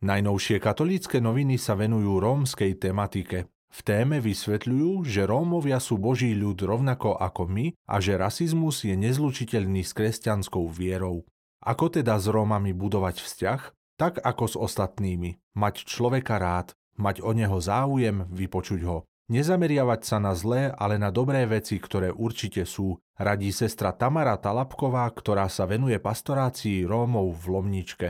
Najnovšie katolícke noviny sa venujú rómskej tematike. V téme vysvetľujú, že Rómovia sú Boží ľud rovnako ako my a že rasizmus je nezlučiteľný s kresťanskou vierou. Ako teda s Rómami budovať vzťah? Tak ako s ostatnými. Mať človeka rád, mať o neho záujem, vypočuť ho. Nezameriavať sa na zlé, ale na dobré veci, ktoré určite sú, radí sestra Tamara Talapková, ktorá sa venuje pastorácii Rómov v Lomničke.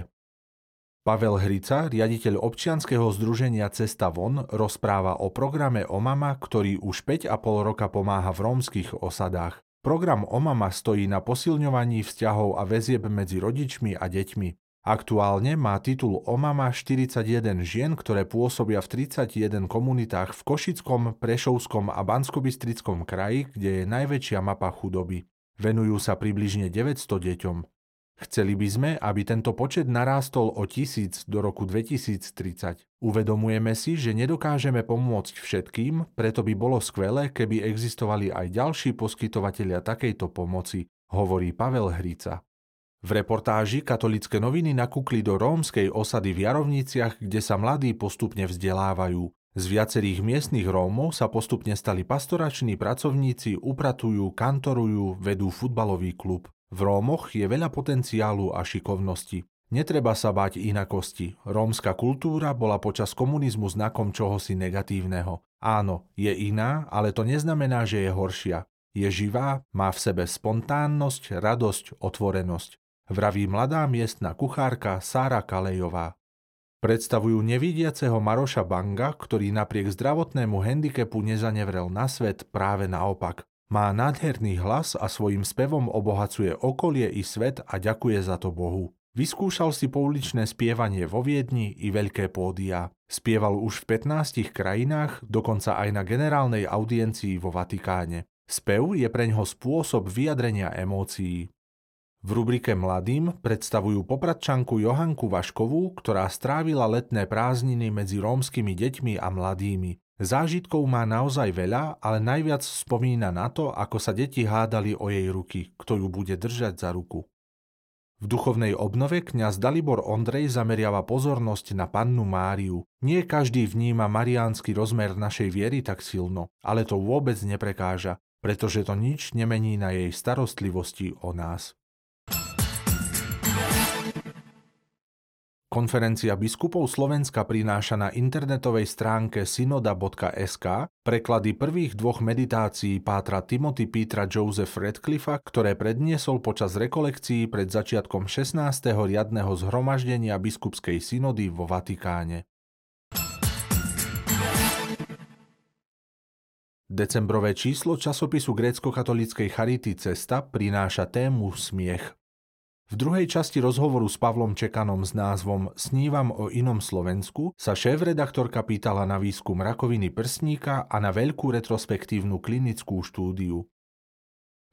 Pavel Hrica, riaditeľ občianskeho združenia Cesta von, rozpráva o programe OMAMA, ktorý už 5,5 roka pomáha v rómskych osadách. Program OMAMA stojí na posilňovaní vzťahov a väzieb medzi rodičmi a deťmi. Aktuálne má titul OMAMA 41 žien, ktoré pôsobia v 31 komunitách v Košickom, Prešovskom a Banskobystrickom kraji, kde je najväčšia mapa chudoby. Venujú sa približne 900 deťom. Chceli by sme, aby tento počet narástol o tisíc do roku 2030. Uvedomujeme si, že nedokážeme pomôcť všetkým, preto by bolo skvelé, keby existovali aj ďalší poskytovatelia takejto pomoci, hovorí Pavel Hrica. V reportáži katolické noviny nakúkli do rómskej osady v Jarovniciach, kde sa mladí postupne vzdelávajú. Z viacerých miestnych Rómov sa postupne stali pastorační pracovníci, upratujú, kantorujú, vedú futbalový klub. V Rómoch je veľa potenciálu a šikovnosti. Netreba sa báť inakosti. Rómska kultúra bola počas komunizmu znakom čohosi negatívneho. Áno, je iná, ale to neznamená, že je horšia. Je živá, má v sebe spontánnosť, radosť, otvorenosť. Vraví mladá miestna kuchárka Sára Kalejová. Predstavujú nevidiaceho Maroša Banga, ktorý napriek zdravotnému handicapu nezanevrel na svet práve naopak. Má nádherný hlas a svojim spevom obohacuje okolie i svet a ďakuje za to Bohu. Vyskúšal si pouličné spievanie vo Viedni i veľké pódia. Spieval už v 15 krajinách, dokonca aj na generálnej audiencii vo Vatikáne. Spev je preňho spôsob vyjadrenia emócií. V rubrike Mladým predstavujú popradčanku Johanku Vaškovú, ktorá strávila letné prázdniny medzi rómskymi deťmi a mladými. Zážitkov má naozaj veľa, ale najviac spomína na to, ako sa deti hádali o jej ruky, kto ju bude držať za ruku. V duchovnej obnove kňaz Dalibor Ondrej zameriava pozornosť na pannu Máriu. Nie každý vníma mariánsky rozmer našej viery tak silno, ale to vôbec neprekáža, pretože to nič nemení na jej starostlivosti o nás. Konferencia biskupov Slovenska prináša na internetovej stránke synoda.sk preklady prvých dvoch meditácií pátra Timothy Petra Joseph Redcliffa, ktoré predniesol počas rekolekcií pred začiatkom 16. riadneho zhromaždenia biskupskej synody vo Vatikáne. Decembrové číslo časopisu grécko-katolíckej Charity Cesta prináša tému smiech. V druhej časti rozhovoru s Pavlom Čekanom s názvom Snívam o inom Slovensku sa šéf-redaktorka pýtala na výskum rakoviny prsníka a na veľkú retrospektívnu klinickú štúdiu.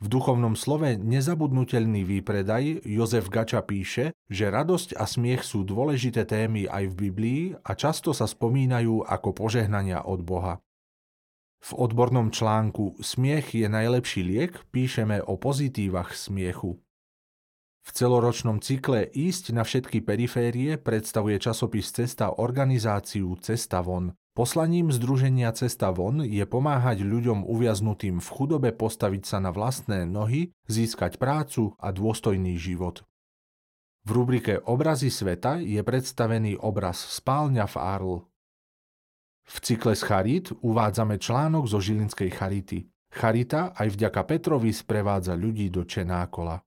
V duchovnom slove nezabudnutelný výpredaj Jozef Gača píše, že radosť a smiech sú dôležité témy aj v Biblii a často sa spomínajú ako požehnania od Boha. V odbornom článku Smiech je najlepší liek píšeme o pozitívach smiechu. V celoročnom cykle Ísť na všetky periférie predstavuje časopis Cesta organizáciu Cesta von. Poslaním Združenia Cesta von je pomáhať ľuďom uviaznutým v chudobe postaviť sa na vlastné nohy, získať prácu a dôstojný život. V rubrike Obrazy sveta je predstavený obraz Spálňa v Arl. V cykle z Charit uvádzame článok zo Žilinskej Charity. Charita aj vďaka Petrovi sprevádza ľudí do Čenákola.